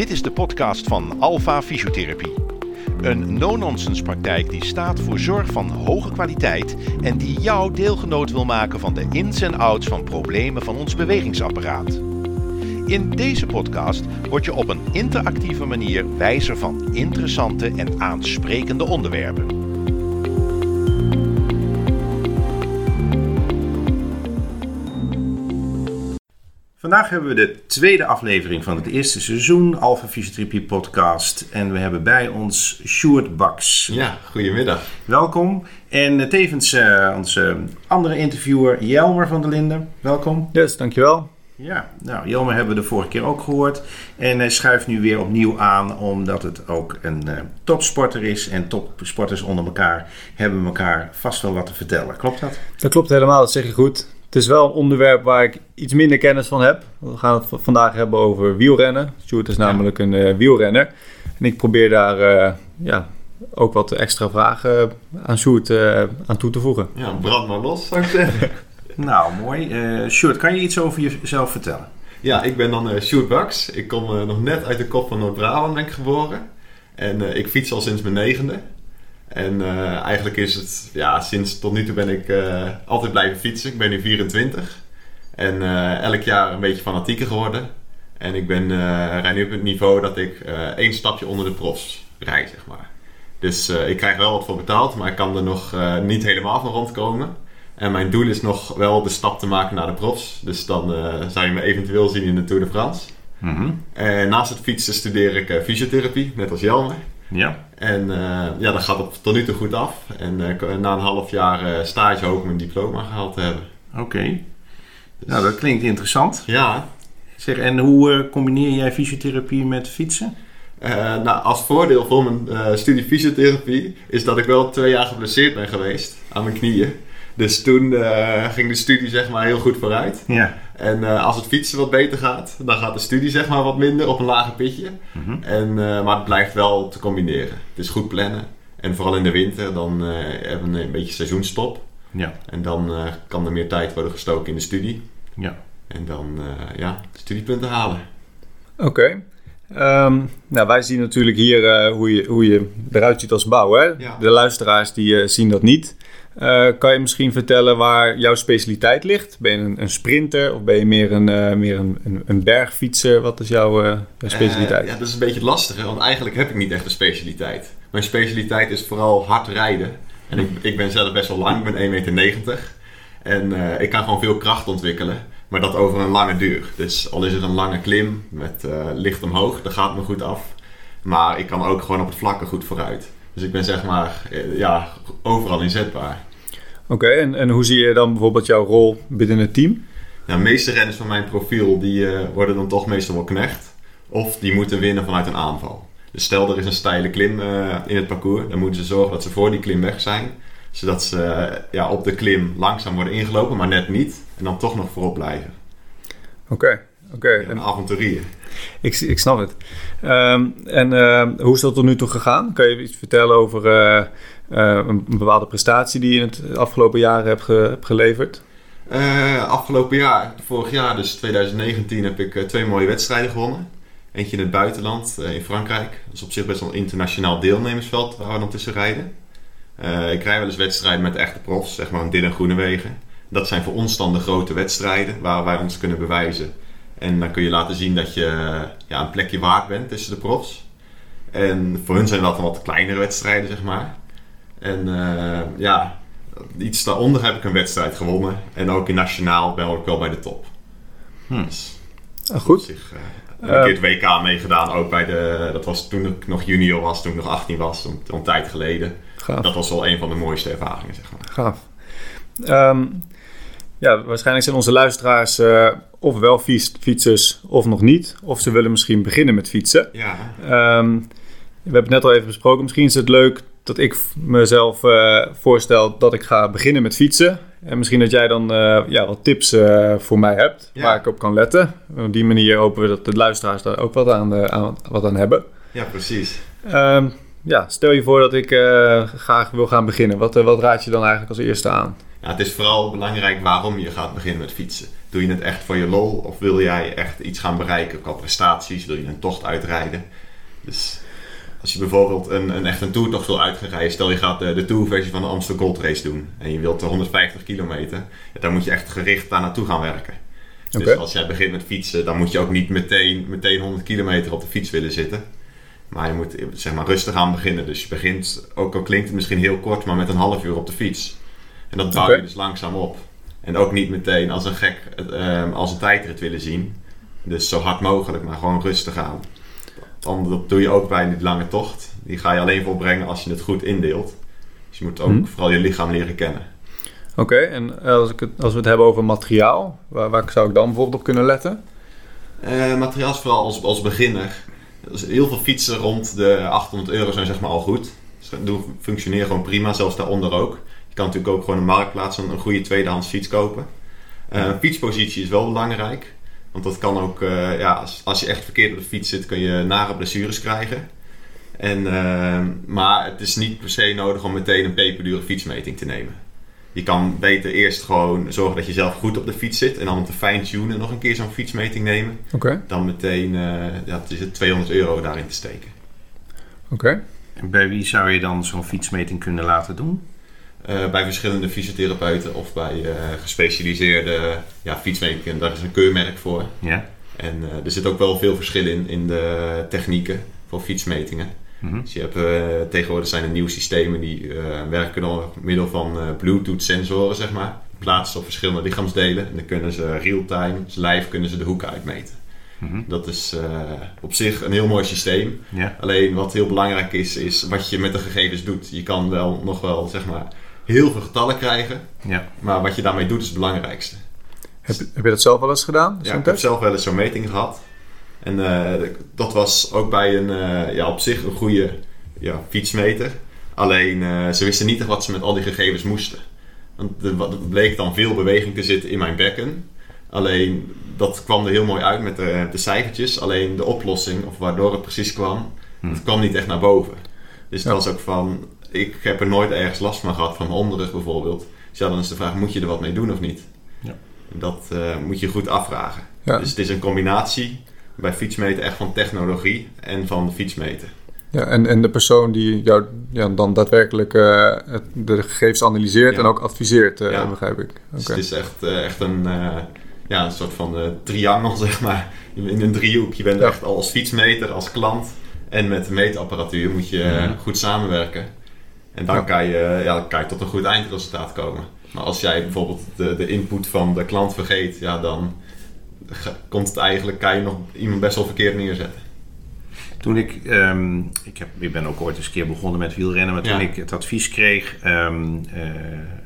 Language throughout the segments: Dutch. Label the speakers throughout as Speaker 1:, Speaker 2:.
Speaker 1: Dit is de podcast van Alpha Fysiotherapie. Een no-nonsense praktijk die staat voor zorg van hoge kwaliteit en die jou deelgenoot wil maken van de ins en outs van problemen van ons bewegingsapparaat. In deze podcast word je op een interactieve manier wijzer van interessante en aansprekende onderwerpen.
Speaker 2: Vandaag hebben we de tweede aflevering van het eerste seizoen Alpha Fysiotherapie podcast. En we hebben bij ons Sjoerd Baks.
Speaker 3: Ja, goedemiddag.
Speaker 2: Welkom. En tevens uh, onze andere interviewer Jelmer van der Linden. Welkom.
Speaker 4: Yes, dankjewel.
Speaker 2: Ja, nou Jelmer hebben we de vorige keer ook gehoord. En hij schuift nu weer opnieuw aan omdat het ook een uh, topsporter is. En topsporters onder elkaar hebben elkaar vast wel wat te vertellen. Klopt dat?
Speaker 4: Dat klopt helemaal, dat zeg je goed. Het is wel een onderwerp waar ik iets minder kennis van heb. We gaan het vandaag hebben over wielrennen. Stuart is namelijk een uh, wielrenner. En ik probeer daar uh, ja, ook wat extra vragen aan Sjoerd uh, aan toe te voegen.
Speaker 3: Ja, brand maar los zou ik zeggen.
Speaker 2: nou, mooi. Uh, Sjoerd, kan je iets over jezelf vertellen?
Speaker 3: Ja, ik ben dan uh, Sjoerd Baks. Ik kom nog net uit de kop van Noord-Brabant, ben ik geboren. En ik fiets al sinds mijn negende. En uh, eigenlijk is het, ja, sinds tot nu toe ben ik uh, altijd blijven fietsen. Ik ben nu 24. En uh, elk jaar een beetje fanatieker geworden. En ik ben, rij nu op het niveau dat ik één stapje onder de profs rijd, zeg maar. Dus ik krijg wel wat voor betaald, maar ik kan er nog niet helemaal van rondkomen. En mijn doel is nog wel de stap te maken naar de profs. Dus dan zou je me eventueel zien in de Tour de France. Mm -hmm. En naast het fietsen studeer ik fysiotherapie, net als Jelmer.
Speaker 2: Ja.
Speaker 3: En uh, ja, dat gaat op, tot nu toe goed af. En uh, na een half jaar uh, stage hoop ik mijn diploma gehaald te hebben.
Speaker 2: Oké. Okay. Dus... Nou, dat klinkt interessant.
Speaker 3: Ja.
Speaker 2: Zeg, en hoe combineer jij fysiotherapie met fietsen?
Speaker 3: nou, als voordeel voor mijn studie fysiotherapie is dat ik wel twee jaar geblesseerd ben geweest aan mijn knieën. Dus toen ging de studie zeg maar heel goed vooruit.
Speaker 2: Ja.
Speaker 3: En uh, als het fietsen wat beter gaat, dan gaat de studie zeg maar wat minder op een lager pitje. Mm -hmm. en, uh, maar het blijft wel te combineren. Het is goed plannen. En vooral in de winter, dan uh, hebben we een beetje seizoenstop.
Speaker 2: Ja.
Speaker 3: En dan kan er meer tijd worden gestoken in de studie.
Speaker 2: Ja.
Speaker 3: En dan ja, studiepunten halen.
Speaker 4: Oké. Okay. Um, nou, wij zien natuurlijk hier hoe, je, hoe je eruit ziet als bouwer.
Speaker 3: Ja.
Speaker 4: De luisteraars die zien dat niet. Uh, kan je misschien vertellen waar jouw specialiteit ligt? Ben je een, een sprinter of ben je meer een, uh, meer een, een, een, bergfietser? Wat is jouw, uh, jouw specialiteit?
Speaker 3: ja, dat is een beetje lastig, want eigenlijk heb ik niet echt een specialiteit. Mijn specialiteit is vooral hard rijden. En ik, ik ben zelf best wel lang, ik ben 1,90 meter. En ik kan gewoon veel kracht ontwikkelen, maar dat over een lange duur. Dus al is het een lange klim met licht omhoog, dat gaat me goed af. Maar ik kan ook gewoon op het vlakke goed vooruit. Dus ik ben zeg maar ja, overal inzetbaar.
Speaker 4: Oké, okay, en, en hoe zie je dan bijvoorbeeld jouw rol binnen het team?
Speaker 3: Nou, de meeste renners van mijn profiel die, uh, worden dan toch meestal wel knecht. Of die moeten winnen vanuit een aanval. Dus stel er is een steile klim uh, in het parcours, dan moeten ze zorgen dat ze voor die klim weg zijn. Zodat ze uh, ja, op de klim langzaam worden ingelopen, maar net niet. En dan toch nog voorop blijven.
Speaker 4: Oké. Okay. Okay.
Speaker 3: Ja, een avonturier.
Speaker 4: Ik, ik snap het. Um, en uh, hoe is dat tot nu toe gegaan? Kan je iets vertellen over uh, uh, een bepaalde prestatie die je in het afgelopen jaar hebt, ge, hebt geleverd?
Speaker 3: afgelopen jaar, vorig jaar, dus 2019, heb ik twee mooie wedstrijden gewonnen. Eentje in het buitenland, in Frankrijk. Dat is op zich best wel een internationaal deelnemersveld waar we dan tussen rijden. ik rij wel eens wedstrijden met echte profs, zeg maar een Dylan Groenewegen. Dat zijn voor ons dan de grote wedstrijden waar wij ons kunnen bewijzen en dan kun je laten zien dat je ja, een plekje waard bent tussen de profs. En voor hun zijn dat dan wat kleinere wedstrijden, zeg maar. En uh, ja, iets daaronder heb ik een wedstrijd gewonnen. En ook in nationaal ben ik wel bij de top.
Speaker 4: Hmm. Dus, Goed.
Speaker 3: Zich, uh, heb ik een keer het WK meegedaan, ook bij de, dat was toen ik nog junior was, toen ik nog 18 was, een, een tijd geleden.
Speaker 4: Gaaf.
Speaker 3: Dat was wel een van de mooiste ervaringen, zeg maar.
Speaker 4: Gaaf. Um, ja, waarschijnlijk zijn onze luisteraars uh, ofwel fietsers of nog niet. Of ze willen misschien beginnen met fietsen.
Speaker 3: Ja.
Speaker 4: Um, we hebben het net al even besproken. Misschien is het leuk dat ik mezelf uh, voorstel dat ik ga beginnen met fietsen. En misschien dat jij dan uh, ja, wat tips voor mij hebt
Speaker 3: Ja.
Speaker 4: waar ik op kan letten. Op die manier hopen we dat de luisteraars daar ook wat aan, aan wat aan hebben.
Speaker 3: Ja, precies.
Speaker 4: Um, ja, stel je voor dat ik graag wil gaan beginnen. Wat, wat raad je dan eigenlijk als eerste aan?
Speaker 3: Ja, het is vooral belangrijk waarom je gaat beginnen met fietsen. Doe je het echt voor je lol of wil jij echt iets gaan bereiken qua prestaties? Wil je een tocht uitrijden? Dus als je bijvoorbeeld een, een echt een toertocht wil uitrijden, stel je gaat de, de tourversie van de Amsterdam Gold Race doen en je wilt de 150 kilometer, ja, dan moet je echt gericht daar naartoe gaan werken. Dus als jij begint met fietsen, dan moet je ook niet meteen, meteen 100 kilometer op de fiets willen zitten. Maar je moet zeg maar rustig aan beginnen. Dus je begint, ook al klinkt het misschien heel kort, maar met een half uur op de fiets. En dat bouw je dus langzaam op. En ook niet meteen als een gek eh, als een tijdrit willen zien. Dus zo hard mogelijk, maar gewoon rustig aan. Dan dat doe je ook bij die lange tocht. Die ga je alleen volbrengen als je het goed indeelt. Dus je moet ook
Speaker 4: Mhm.
Speaker 3: vooral je lichaam leren kennen.
Speaker 4: Oké, en als, ik het, als we het hebben over materiaal, waar, waar zou ik dan bijvoorbeeld op kunnen letten?
Speaker 3: Eh, materiaal is vooral als, als beginner. Dus heel veel fietsen rond de 800 euro zijn zeg maar al goed. Dus doen- functioneren gewoon prima, zelfs daaronder ook. Kan natuurlijk ook gewoon een marktplaats een, een goede tweedehands fiets kopen. Eh, een fietspositie is wel belangrijk. Want dat kan ook, eh, ja, als, als je echt verkeerd op de fiets zit, kun je nare blessures krijgen. En, eh, maar het is niet per se nodig om meteen een peperdure fietsmeting te nemen. Je kan beter eerst gewoon zorgen dat je zelf goed op de fiets zit. En dan om te fine-tunen nog een keer zo'n fietsmeting nemen
Speaker 4: Oké,
Speaker 3: dan meteen eh, ja, het is het 200 euro daarin te steken.
Speaker 4: oké.
Speaker 2: En bij wie zou je dan zo'n fietsmeting kunnen laten doen?
Speaker 3: Eh, bij verschillende fysiotherapeuten of bij eh, gespecialiseerde ja, fietsmetingen, daar is een keurmerk voor.
Speaker 2: Ja.
Speaker 3: En eh, er zit ook wel veel verschil in, in de technieken voor fietsmetingen.
Speaker 2: Mhm.
Speaker 3: Dus je hebt, tegenwoordig zijn er nieuwe systemen die werken door middel van Bluetooth sensoren, zeg maar. Plaatsen op verschillende lichaamsdelen en dan kunnen ze real-time, dus live kunnen ze de hoeken uitmeten.
Speaker 2: Mhm.
Speaker 3: Dat is op zich een heel mooi systeem.
Speaker 2: Ja.
Speaker 3: Alleen wat heel belangrijk is, is wat je met de gegevens doet. Je kan wel nog wel zeg maar heel veel getallen krijgen,
Speaker 2: Ja.
Speaker 3: maar wat je daarmee doet is het belangrijkste.
Speaker 4: Heb, heb je dat zelf wel eens gedaan?
Speaker 3: Ja, ik heb zelf wel eens zo'n meting gehad. En eh, dat was ook bij een, eh, ja, op zich een goede ja, fietsmeter. Alleen eh, ze wisten niet echt wat ze met al die gegevens moesten. Want er, wat- er bleek dan veel beweging te zitten in mijn bekken. Alleen dat kwam er heel mooi uit met de, de cijfertjes. Alleen de oplossing, of waardoor het precies kwam, dat kwam niet echt naar boven. Dus
Speaker 4: Ja.
Speaker 3: het was ook van, ik heb er nooit ergens last van gehad, van mijn onderrug bijvoorbeeld. Dus ja, dan is de vraag, moet je er wat mee doen of niet?
Speaker 2: Ja.
Speaker 3: Dat eh, moet je goed afvragen.
Speaker 4: Ja.
Speaker 3: Dus het is een combinatie bij fietsmeten echt van technologie en van fietsmeten.
Speaker 4: Ja, en, en de persoon die jou ja, dan daadwerkelijk eh, het- de gegevens analyseert
Speaker 3: Ja.
Speaker 4: en ook adviseert, eh,
Speaker 3: Ja.
Speaker 4: begrijp ik. Oké.
Speaker 3: Dus het is echt, eh, echt een, eh, ja, een soort van eh, triangel, zeg maar. In een driehoek. Je bent
Speaker 4: Ja.
Speaker 3: echt al als fietsmeter, als klant en met de meetapparatuur moet je
Speaker 2: Mhm.
Speaker 3: goed samenwerken. En dan
Speaker 4: Ja.
Speaker 3: kan, je, ja, kan je tot een goed eindresultaat komen. Maar als jij bijvoorbeeld de, de input van de klant vergeet, ja, dan komt het eigenlijk, kan je nog iemand best wel verkeerd neerzetten.
Speaker 2: Toen ik, ehm, ik, heb, ik ben ook ooit eens een keer begonnen met wielrennen, maar toen
Speaker 3: Ja.
Speaker 2: ik het advies kreeg, ehm, eh,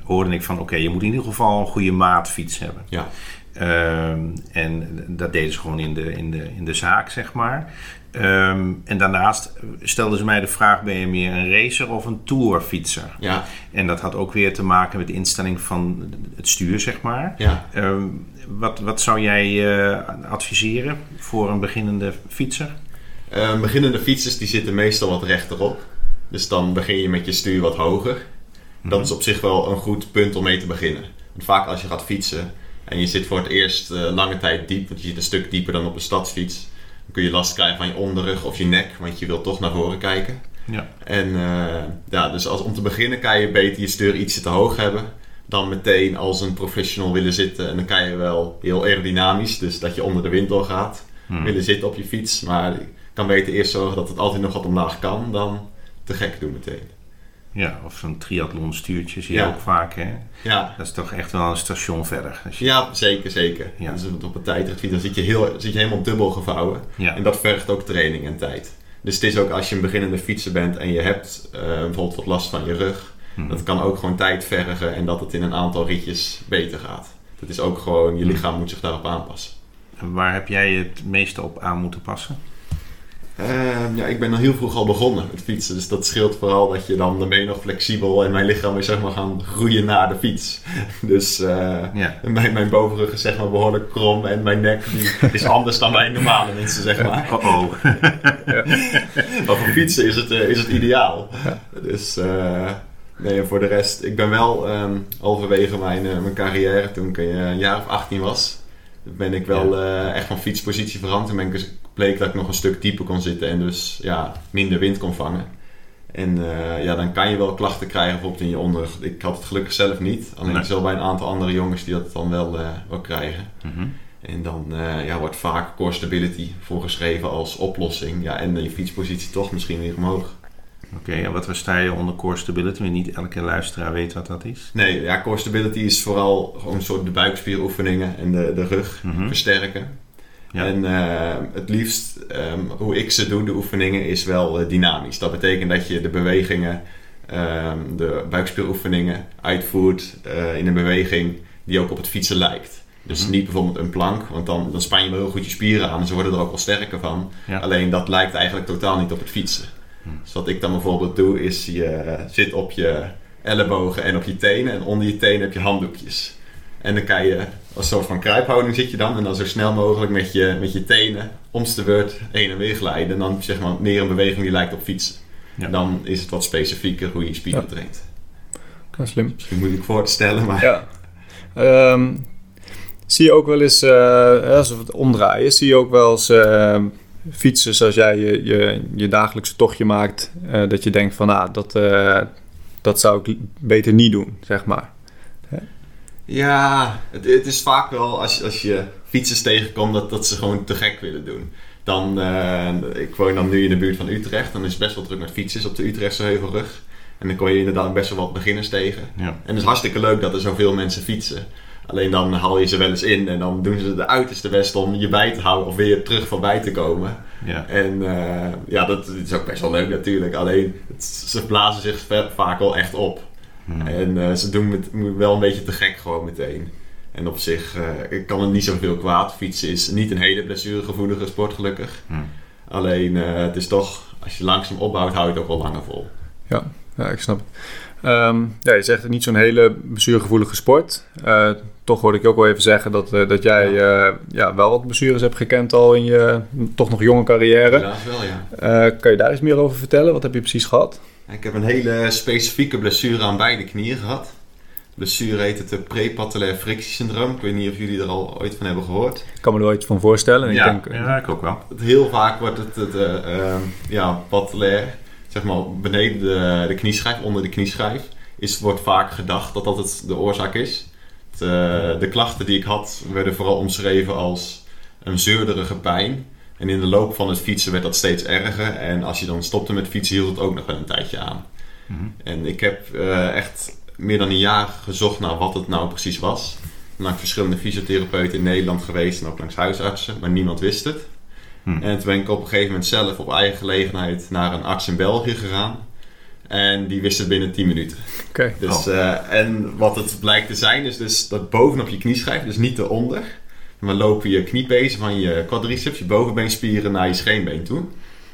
Speaker 2: hoorde ik van oké, je moet in ieder geval een goede maatfiets hebben.
Speaker 3: Ja.
Speaker 2: Ehm, en dat deden ze gewoon in de, in de, in de zaak, zeg maar. Ehm, en daarnaast stelden ze mij de vraag, ben je meer een racer of een tourfietser?
Speaker 3: Ja,
Speaker 2: En dat had ook weer te maken met de instelling van het stuur, zeg maar.
Speaker 3: ja.
Speaker 2: Ehm, wat, wat zou jij eh, adviseren voor een beginnende fietser?
Speaker 3: Eh, beginnende fietsers die zitten meestal wat rechterop. Dus dan begin je met je stuur wat hoger. Dat is op zich wel een goed punt om mee te beginnen. Want vaak als je gaat fietsen en je zit voor het eerst eh, lange tijd diep, want je zit een stuk dieper dan op een stadsfiets, kun je last krijgen van je onderrug of je nek, want je wilt toch naar voren kijken.
Speaker 2: Ja.
Speaker 3: En eh, ja, dus als, om te beginnen kan je beter je stuur iets te hoog hebben dan meteen als een professional willen zitten. En dan kan je wel heel aerodynamisch, dus dat je onder de wind doorgaat,
Speaker 2: Hmm.
Speaker 3: willen zitten op je fiets. Maar je kan beter eerst zorgen dat het altijd nog wat omlaag kan dan te gek doen meteen.
Speaker 2: Ja, of zo'n triathlonstuurtje zie je
Speaker 3: Ja.
Speaker 2: ook vaak, hè?
Speaker 3: Ja,
Speaker 2: Dat is toch echt wel een station verder. Als je-
Speaker 3: ja zeker, zeker.
Speaker 2: Ja.
Speaker 3: Dus op een tijdritfiets dan zit je, heel, zit je helemaal dubbel gevouwen.
Speaker 2: Ja.
Speaker 3: En dat vergt ook training en tijd. Dus het is ook als je een beginnende fietser bent en je hebt eh, bijvoorbeeld wat last van je rug.
Speaker 2: Mhm.
Speaker 3: Dat kan ook gewoon tijd vergen en dat het in een aantal ritjes beter gaat. Dat is ook gewoon, je lichaam moet zich daarop aanpassen.
Speaker 2: En Waar heb jij het meeste op aan moeten passen?
Speaker 3: Ehm, ja, ik ben al heel vroeg al begonnen met fietsen. Dus dat scheelt vooral dat je dan, dan ben je nog flexibel en mijn lichaam is zeg maar gaan groeien naar de fiets. Dus eh,
Speaker 2: Ja.
Speaker 3: mijn, mijn bovenrug is zeg maar behoorlijk krom en mijn nek die is anders dan bij normale mensen zeg maar.
Speaker 2: Oh oh.
Speaker 3: Maar voor fietsen is het, eh, is het ideaal. Dus, eh, Nee, voor de rest, ik ben wel ehm halverwege mijn, mijn carrière, toen ik een jaar of 18 was, ben ik wel eh, echt van fietspositie veranderd. En ben ik dus, bleek dat ik nog een stuk dieper kon zitten en dus ja, minder wind kon vangen. En eh, ja, dan kan je wel klachten krijgen, bijvoorbeeld in je onderrug. Ik had het gelukkig zelf niet. Alleen
Speaker 1: Nee.
Speaker 3: wel bij een aantal andere jongens die dat dan wel, eh, wel krijgen.
Speaker 1: Mhm.
Speaker 3: En dan ja, wordt vaak core stability voorgeschreven als oplossing. Ja, en je fietspositie toch misschien weer omhoog.
Speaker 2: Oké, en wat versta je onder core stability? Want niet elke luisteraar weet wat dat is.
Speaker 3: Nee, ja, core stability is vooral gewoon een soort de buikspieroefeningen en de, de rug
Speaker 2: Mhm.
Speaker 3: versterken.
Speaker 2: Ja.
Speaker 3: En eh, het liefst, ehm, hoe ik ze doe, de oefeningen, is wel eh, dynamisch. Dat betekent dat je de bewegingen, ehm, de buikspieroefeningen, uitvoert eh, in een beweging die ook op het fietsen lijkt. Dus
Speaker 2: Mhm.
Speaker 3: niet bijvoorbeeld een plank, want dan, dan span je wel heel goed je spieren aan en ze worden er ook wel sterker van.
Speaker 2: Ja.
Speaker 3: Alleen dat lijkt eigenlijk totaal niet op het fietsen. Dus wat ik dan bijvoorbeeld doe, is je eh, zit op je ellebogen en op je tenen en onder je tenen heb je handdoekjes. En dan kan je als soort van kruiphouding zit je dan en dan zo snel mogelijk met je, met je tenen om de beurt heen en weer glijden. En dan zeg maar meer een beweging die lijkt op fietsen.
Speaker 2: Ja.
Speaker 3: Dan is het wat specifieker hoe je je spieren
Speaker 4: Ja.
Speaker 3: traint.
Speaker 4: Ja, slim.
Speaker 3: Misschien moeilijk voor te stellen, maar
Speaker 4: Ja. Ehm, zie je ook wel eens, eh, als we het omdraaien, zie je ook wel eens eh, fietsen zoals jij je, je, je dagelijkse tochtje maakt, eh, dat je denkt van, ah, dat, eh, dat zou ik beter niet doen, zeg maar.
Speaker 3: Ja, het, het is vaak wel als, je- als je fietsers tegenkomt dat, dat ze gewoon te gek willen doen. Dan, eh, ik woon dan nu in de buurt van Utrecht. Dan is het best wel druk met fietsers op de Utrechtse Heuvelrug. En dan kom je inderdaad best wel wat beginners tegen.
Speaker 2: Ja.
Speaker 3: En het is hartstikke leuk dat er zoveel mensen fietsen. Alleen dan haal je ze wel eens in en dan doen ze de uiterste best om je bij te houden of weer terug voorbij te komen.
Speaker 2: Ja.
Speaker 3: En eh, ja, dat is ook best wel leuk natuurlijk. Alleen het- ze blazen zich va- vaak wel echt op.
Speaker 2: Mhm.
Speaker 3: En eh, ze doen het wel een beetje te gek gewoon meteen. En op zich eh, kan het niet zoveel kwaad. Fietsen is niet een hele blessuregevoelige sport gelukkig.
Speaker 2: Mhm.
Speaker 3: Alleen eh, het is toch, als je langzaam opbouwt, hou je het ook wel langer vol.
Speaker 4: Ja, ik snap het. Ehm, ja, je zegt het niet zo'n hele blessuregevoelige sport. Toch hoorde ik je ook wel even zeggen dat, eh, dat jij eh, ja, wel wat blessures hebt gekend al in je toch nog jonge carrière.
Speaker 3: Helaas wel, ja.
Speaker 4: Eh, kan je daar eens meer over vertellen? Wat heb je precies gehad?
Speaker 3: Ik heb een hele specifieke blessure aan beide knieën gehad. De blessure heet het eh, prepatellair frictiesyndroom. Ik weet niet of jullie er al ooit van hebben gehoord.
Speaker 4: Ik kan me er wel iets van voorstellen. En
Speaker 3: Ja,
Speaker 4: ik denk,
Speaker 2: ja, ik ook wel.
Speaker 3: Het- Heel vaak wordt het, het eh, ehm, ja, patellair, zeg maar beneden de, de knieschijf, onder de knieschijf, is, wordt vaak gedacht dat dat het de oorzaak is. Het, eh, de klachten die ik had werden vooral omschreven als een zeurderige pijn. En in de loop van het fietsen werd dat steeds erger. En als je dan stopte met fietsen, hield het ook nog wel een tijdje aan.
Speaker 2: Mhm.
Speaker 3: En ik heb eh, echt meer dan een jaar gezocht naar wat het nou precies was. Langs verschillende fysiotherapeuten in Nederland geweest en ook langs huisartsen, maar niemand wist het.
Speaker 2: Hm.
Speaker 3: En toen ben ik op een gegeven moment zelf op eigen gelegenheid naar een arts in België gegaan. En die wist het binnen 10 minuten.
Speaker 4: Oké.
Speaker 3: Dus, eh, en wat het blijkt te zijn, is dus dat bovenop je knieschijf, dus niet eronder. Maar lopen je kniepezen van je quadriceps, je bovenbeenspieren, naar je scheenbeen toe.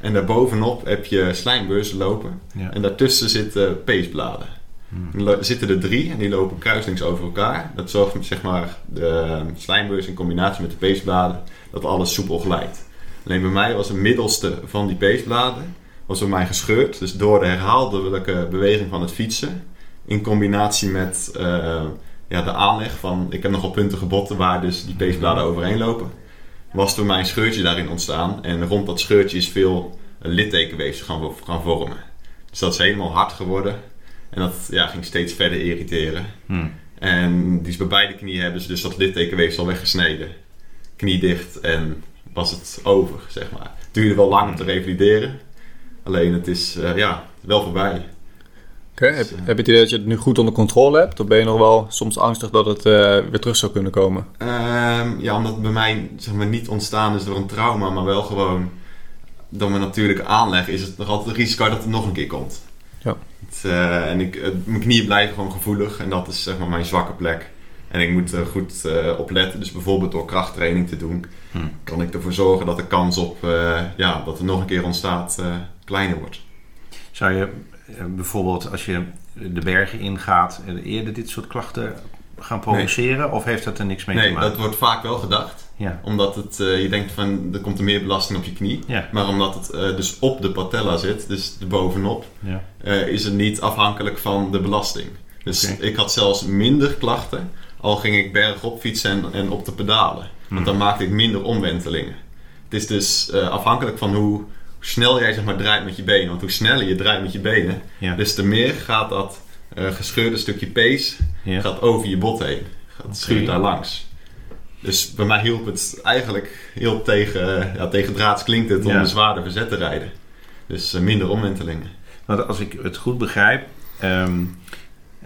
Speaker 3: En daarbovenop heb je slijmbeurzen lopen.
Speaker 2: Ja.
Speaker 3: En daartussen zitten peesbladen.
Speaker 2: Hmm.
Speaker 3: Er zitten er drie en die lopen kruislings over elkaar. Dat zorgt zeg maar de slijmbeurs in combinatie met de peesbladen dat alles soepel glijdt. Alleen bij mij was het middelste van die peesbladen was bij mij gescheurd. Dus door de herhaaldelijke beweging van het fietsen in combinatie met eh, ja, de aanleg van ik heb nogal puntige botten waar dus die peesbladen overheen lopen. Was door mij een scheurtje daarin ontstaan en rond dat scheurtje is veel littekenweefsel gaan, gaan vormen. Dus dat is helemaal hard geworden. En dat ja, ging steeds verder irriteren.
Speaker 2: Hm.
Speaker 3: En dus bij beide knieën hebben ze dus dat littekenweefsel weggesneden. Knie dicht en was het over, zeg maar. Het duurde wel lang om te revalideren. Alleen het is eh, ja, wel voorbij.
Speaker 4: Oké, Heb, heb je het idee dat je het nu goed onder controle hebt? Of ben je nog wel soms angstig dat het eh, weer terug zou kunnen komen?
Speaker 3: Ehm, ja, omdat het bij mij zeg maar, niet ontstaan is door een trauma, maar wel gewoon door mijn natuurlijke aanleg, is het nog altijd het risico dat het nog een keer komt.
Speaker 4: Ja.
Speaker 3: Het, eh, en ik, het- mijn knieën blijven gewoon gevoelig en dat is zeg maar mijn zwakke plek. En ik moet er goed eh, op letten. Dus bijvoorbeeld door krachttraining te doen,
Speaker 2: Hm.
Speaker 3: kan ik ervoor zorgen dat de kans op eh, ja, dat er nog een keer ontstaat eh, kleiner wordt.
Speaker 2: Zou je eh, bijvoorbeeld als je de bergen ingaat eh, eerder dit soort klachten gaan provoceren? Of heeft dat er niks mee te
Speaker 3: Nee,
Speaker 2: maken?
Speaker 3: dat wordt vaak wel gedacht.
Speaker 2: Ja.
Speaker 3: Omdat het, eh, je denkt van, er komt er meer belasting op je knie.
Speaker 2: Ja.
Speaker 3: Maar omdat het dus op de patella zit, dus bovenop,
Speaker 2: Ja.
Speaker 3: is het niet afhankelijk van de belasting. Dus ik had zelfs minder klachten, al ging ik bergop fietsen en, en op de pedalen. Want
Speaker 2: Mhm.
Speaker 3: dan maakte ik minder omwentelingen. Het is dus afhankelijk van hoe snel jij zeg maar, draait met je benen. Want hoe sneller je draait met je benen,
Speaker 2: Ja.
Speaker 3: des te meer gaat dat eh, gescheurde stukje pees
Speaker 2: Ja.
Speaker 3: gaat over je bot heen. Gaat,
Speaker 2: Oké.
Speaker 3: schuurt daar langs. Dus bij mij hielp het eigenlijk heel tegen, eh, ja, tegen draads klinkt het om een zwaarder verzet te rijden. Dus eh, minder omwentelingen.
Speaker 2: Want als ik het goed begrijp, ehm,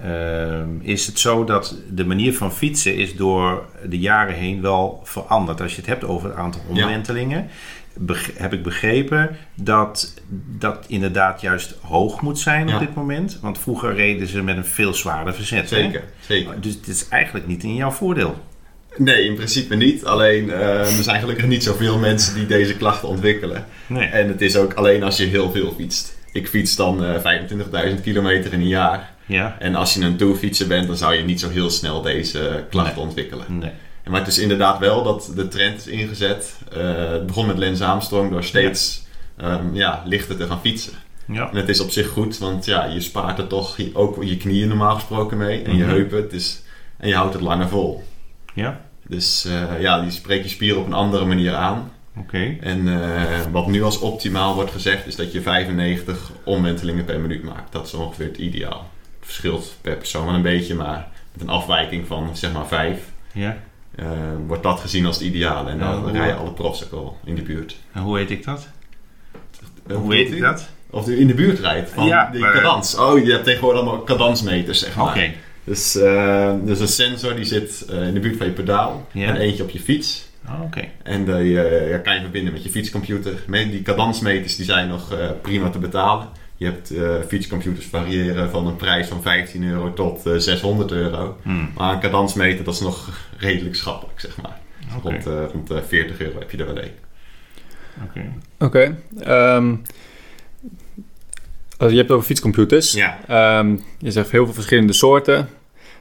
Speaker 2: ehm, is het zo dat de manier van fietsen is door de jaren heen wel veranderd. Als je het hebt over het aantal omwentelingen, heb ik begrepen dat dat inderdaad juist hoog moet zijn
Speaker 3: Ja.
Speaker 2: op dit moment. Want vroeger reden ze met een veel zwaarder verzet. hè?
Speaker 3: Zeker, zeker.
Speaker 2: Dus het is eigenlijk niet in jouw voordeel.
Speaker 3: Nee, in principe niet. Alleen eh, er zijn gelukkig niet zoveel mensen die deze klachten ontwikkelen.
Speaker 2: Nee.
Speaker 3: En het is ook alleen als je heel veel fietst. Ik fiets dan eh 25.000 kilometer in een jaar.
Speaker 2: Ja?
Speaker 3: En als je een tourfietser bent, dan zou je niet zo heel snel deze klachten ontwikkelen.
Speaker 2: Nee.
Speaker 3: Maar het is inderdaad wel dat de trend is ingezet. Eh, het begon met Lens Armstrong door steeds ehm, ja, lichter te gaan fietsen.
Speaker 2: Ja.
Speaker 3: En het is op zich goed, want ja, je spaart er toch je- ook je knieën normaal gesproken mee. En je
Speaker 2: Mhm.
Speaker 3: heupen. Het is, en je houdt het langer vol.
Speaker 2: Ja?
Speaker 3: Dus eh, ja, die spreekt je spieren op een andere manier aan.
Speaker 2: Oké.
Speaker 3: En eh, wat nu als optimaal wordt gezegd, is dat je 95 omwentelingen per minuut maakt. Dat is ongeveer het ideaal. Het verschilt per persoon wel een beetje, maar met een afwijking van zeg maar 5
Speaker 2: Ja.
Speaker 3: Eh, wordt dat gezien als het ideaal. En dan rijden alle profs ook al in de buurt.
Speaker 2: En hoe weet ik dat?
Speaker 3: Eh,
Speaker 2: hoe weet ik dat?
Speaker 3: Of u in de buurt rijdt van
Speaker 2: Ja,
Speaker 3: die
Speaker 2: maar-
Speaker 3: cadans. Oh, je hebt tegenwoordig allemaal cadansmeters, zeg maar.
Speaker 2: Oké.
Speaker 3: Dus, eh, dus een sensor die zit in de buurt van je pedaal en eentje op je fiets.
Speaker 2: Ah, Oké.
Speaker 3: En die kan je verbinden met je fietscomputer. Die cadansmeters die zijn nog prima te betalen. Je hebt eh, fietscomputers variëren van een prijs van 15 euro tot eh, 600 euro.
Speaker 2: Hmm.
Speaker 3: Maar een cadansmeter dat is nog redelijk schappelijk, zeg maar. Rond, eh, rond eh, 40 euro heb je er wel een.
Speaker 2: Oké.
Speaker 4: Oké. ehm, als je hebt het over fietscomputers.
Speaker 3: Ja.
Speaker 4: Ehm, je zegt heel veel verschillende soorten.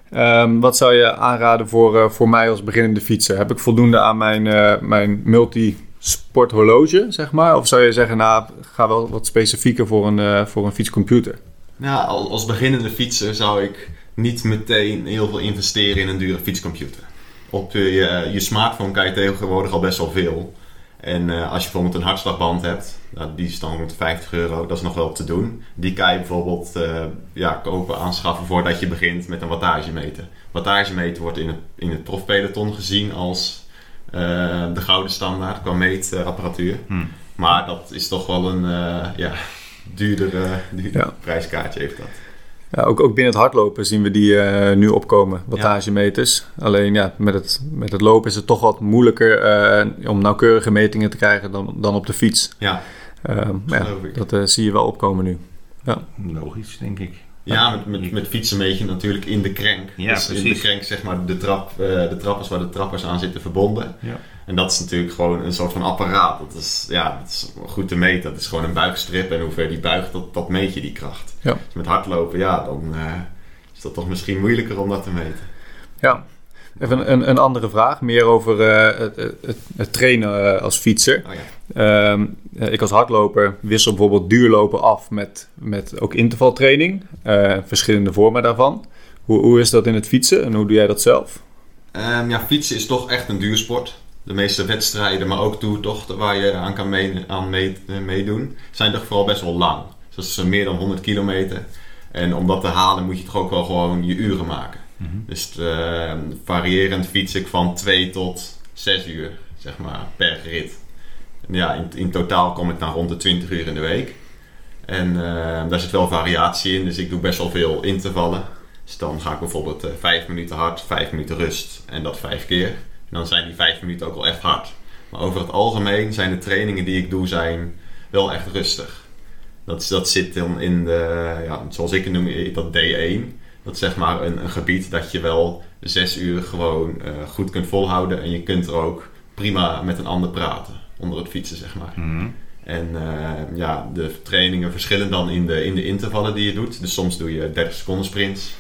Speaker 4: Ehm, wat zou je aanraden voor, eh, voor mij als beginnende fietser? Heb ik voldoende aan mijn, eh mijn multisport horloge, zeg maar? Of zou je zeggen, nou, ga wel wat specifieker voor een, eh, voor een fietscomputer?
Speaker 3: Nou, al- als beginnende fietser zou ik niet meteen heel veel investeren in een dure fietscomputer. Op je, je smartphone kan je tegenwoordig al best wel veel. En eh, als je bijvoorbeeld een hartslagband hebt, nou, die is dan rond 50 euro, dat is nog wel te doen. Die kan je bijvoorbeeld eh, ja, kopen, aanschaffen voordat je begint met een wattagemeter. Wattagemeter wordt in het, in het profpeloton gezien als de gouden standaard qua meetapparatuur.
Speaker 2: Hmm.
Speaker 3: Maar dat is toch wel een eh, ja, duurder, eh, duurder
Speaker 4: Ja.
Speaker 3: prijskaartje heeft dat.
Speaker 4: Ja, ook, ook binnen het hardlopen zien we die eh, nu opkomen, wattagemeters. Alleen ja, met het, met het lopen is het toch wat moeilijker eh, om nauwkeurige metingen te krijgen dan, dan op de fiets.
Speaker 3: Ja,
Speaker 4: Ehm, maar ja, dat eh, zie je wel opkomen nu.
Speaker 2: Logisch, denk ik.
Speaker 3: Ja, met, met, met fietsen meet je natuurlijk in de krenk.
Speaker 2: Ja,
Speaker 3: dus in de krenk zeg maar de, trap, eh, de trappers waar de trappers aan zitten verbonden.
Speaker 2: Ja.
Speaker 3: En dat is natuurlijk gewoon een soort van apparaat. Dat is, ja, dat is goed te meten. Dat is gewoon een buigstrip en hoe ver die buigt, dat, dat meet je die kracht.
Speaker 4: Ja.
Speaker 3: Dus met hardlopen, ja, dan eh, is dat toch misschien moeilijker om dat te meten.
Speaker 4: Ja. Even een, een andere vraag, meer over eh, het, het, het trainen eh, als fietser.
Speaker 3: Oh ja.
Speaker 4: Ehm, eh, ik als hardloper wissel bijvoorbeeld duurlopen af met, met ook intervaltraining. Verschillende vormen daarvan. Hoe, hoe is dat in het fietsen en hoe doe jij dat zelf?
Speaker 3: Ehm, ja, fietsen is toch echt een duursport. De meeste wedstrijden, maar ook toertochten waar je aan kan mee- aan mee- meedoen, zijn toch vooral best wel lang. Dus dat is meer dan 100 kilometer. En om dat te halen moet je toch ook wel gewoon je uren maken. Dus eh, variërend fiets ik van 2 tot 6 uur, zeg maar, per rit. Ja, in, in totaal kom ik dan rond de 20 uur in de week. En eh, daar zit wel variatie in, dus ik doe best wel veel intervallen. Dus dan ga ik bijvoorbeeld eh 5 minuten hard, 5 minuten rust en dat 5 keer. En dan zijn die 5 minuten ook wel echt hard. Maar over het algemeen zijn de trainingen die ik doe zijn wel echt rustig. Dat, dat zit dan in de, ja, zoals ik het noem, dat D1. Dat is zeg maar een, een gebied dat je wel 6 uur gewoon eh, goed kunt volhouden. En je kunt er ook prima met een ander praten onder het fietsen, zeg maar.
Speaker 2: Mhm.
Speaker 3: En eh, ja, de trainingen verschillen dan in de, in de intervallen die je doet. Dus soms doe je 30 seconden sprints.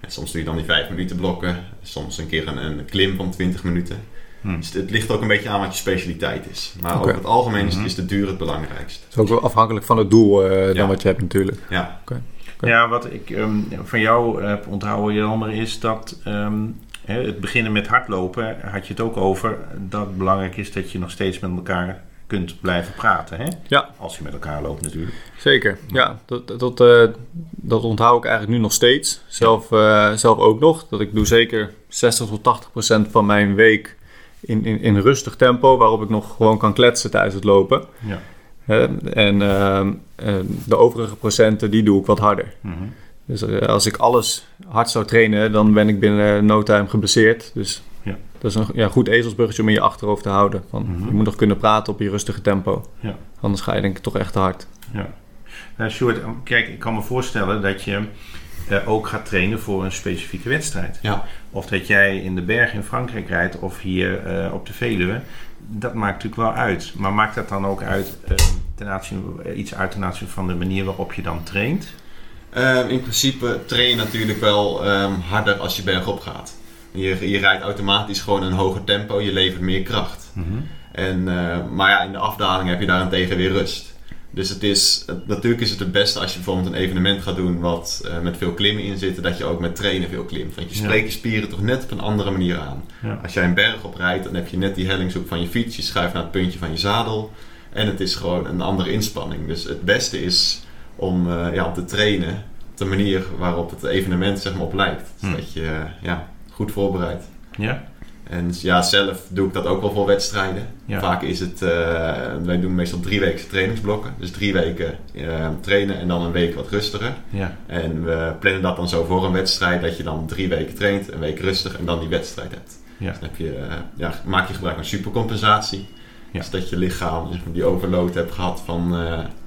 Speaker 3: En soms doe je dan die 5 minuten blokken. Soms een keer een, een klim van 20 minuten.
Speaker 2: Hmm.
Speaker 3: Dus het ligt ook een beetje aan wat je specialiteit is. Maar over het algemeen is,
Speaker 2: Mhm.
Speaker 3: is de duur het belangrijkst.
Speaker 4: Het is ook wel afhankelijk van het doel eh, dan
Speaker 3: Ja.
Speaker 4: wat je hebt natuurlijk.
Speaker 3: Ja,
Speaker 4: Oké.
Speaker 2: Ja, wat ik ehm, van jou heb onthouden, Jelmer, is dat ehm, hè, het beginnen met hardlopen, had je het ook over, dat het belangrijk is dat je nog steeds met elkaar kunt blijven praten. Hè?
Speaker 4: Ja.
Speaker 2: Als je met elkaar loopt natuurlijk.
Speaker 4: Zeker, ja. Dat, dat, eh, dat onthoud ik eigenlijk nu nog steeds. Zelf, eh, zelf ook nog. Dat ik doe zeker 60 tot 80 procent van mijn week in, in, in rustig tempo. Waarop ik nog gewoon kan kletsen tijdens het lopen.
Speaker 2: Ja.
Speaker 4: Hè, en ehm, eh, de overige procenten, die doe ik wat harder.
Speaker 2: Mhm.
Speaker 4: Dus eh, als ik alles hard zou trainen, dan ben ik binnen no time geblesseerd. Dus
Speaker 2: Ja.
Speaker 4: dat is een ja, goed ezelsbruggetje om in je achterhoofd te houden. Van,
Speaker 2: Mhm.
Speaker 4: Je moet nog kunnen praten op je rustige tempo.
Speaker 2: Ja.
Speaker 4: Anders ga je denk ik toch echt te hard.
Speaker 2: Ja. Nou, Sjoerd, kijk, ik kan me voorstellen dat je eh, ook gaat trainen voor een specifieke wedstrijd.
Speaker 3: Ja.
Speaker 2: Of dat jij in de bergen in Frankrijk rijdt of hier eh, op de Veluwe. Dat maakt natuurlijk wel uit. Maar maakt dat dan ook uit eh, ten aanzien, iets uit ten aanzien van de manier waarop je dan traint?
Speaker 3: Ehm, in principe train je natuurlijk wel ehm, harder als je bergop gaat. Je, je rijdt automatisch gewoon een hoger tempo, je levert meer kracht. En, eh, maar ja, in de afdaling heb je daarentegen weer rust. Dus het is, het- natuurlijk is het het beste als je bijvoorbeeld een evenement gaat doen wat eh, met veel klimmen in zit, dat je ook met trainen veel klimt. Want je spreekt je spieren toch net op een andere manier aan.
Speaker 2: Ja.
Speaker 3: Als jij een berg op rijdt, dan heb je net die hellingshoek van je fiets, je schuift naar het puntje van je zadel. En het is gewoon een andere inspanning. Dus het beste is om, eh, ja, te trainen op de manier waarop het evenement zeg maar, op lijkt. Dus
Speaker 2: Hm.
Speaker 3: dat je eh, ja, goed voorbereidt.
Speaker 2: Ja?
Speaker 3: En ja, zelf doe ik dat ook wel voor wedstrijden.
Speaker 2: Ja.
Speaker 3: Vaak is het, eh, wij doen meestal drie weken trainingsblokken. Dus drie weken eh, trainen en dan een week wat rustiger.
Speaker 2: Ja.
Speaker 3: En we plannen dat dan zo voor een wedstrijd, dat je dan drie weken traint, een week rustig en dan die wedstrijd hebt.
Speaker 2: Ja.
Speaker 3: Dus dan heb je, eh, ja, maak je gebruik van supercompensatie. Dus dat je lichaam die overload hebt gehad van,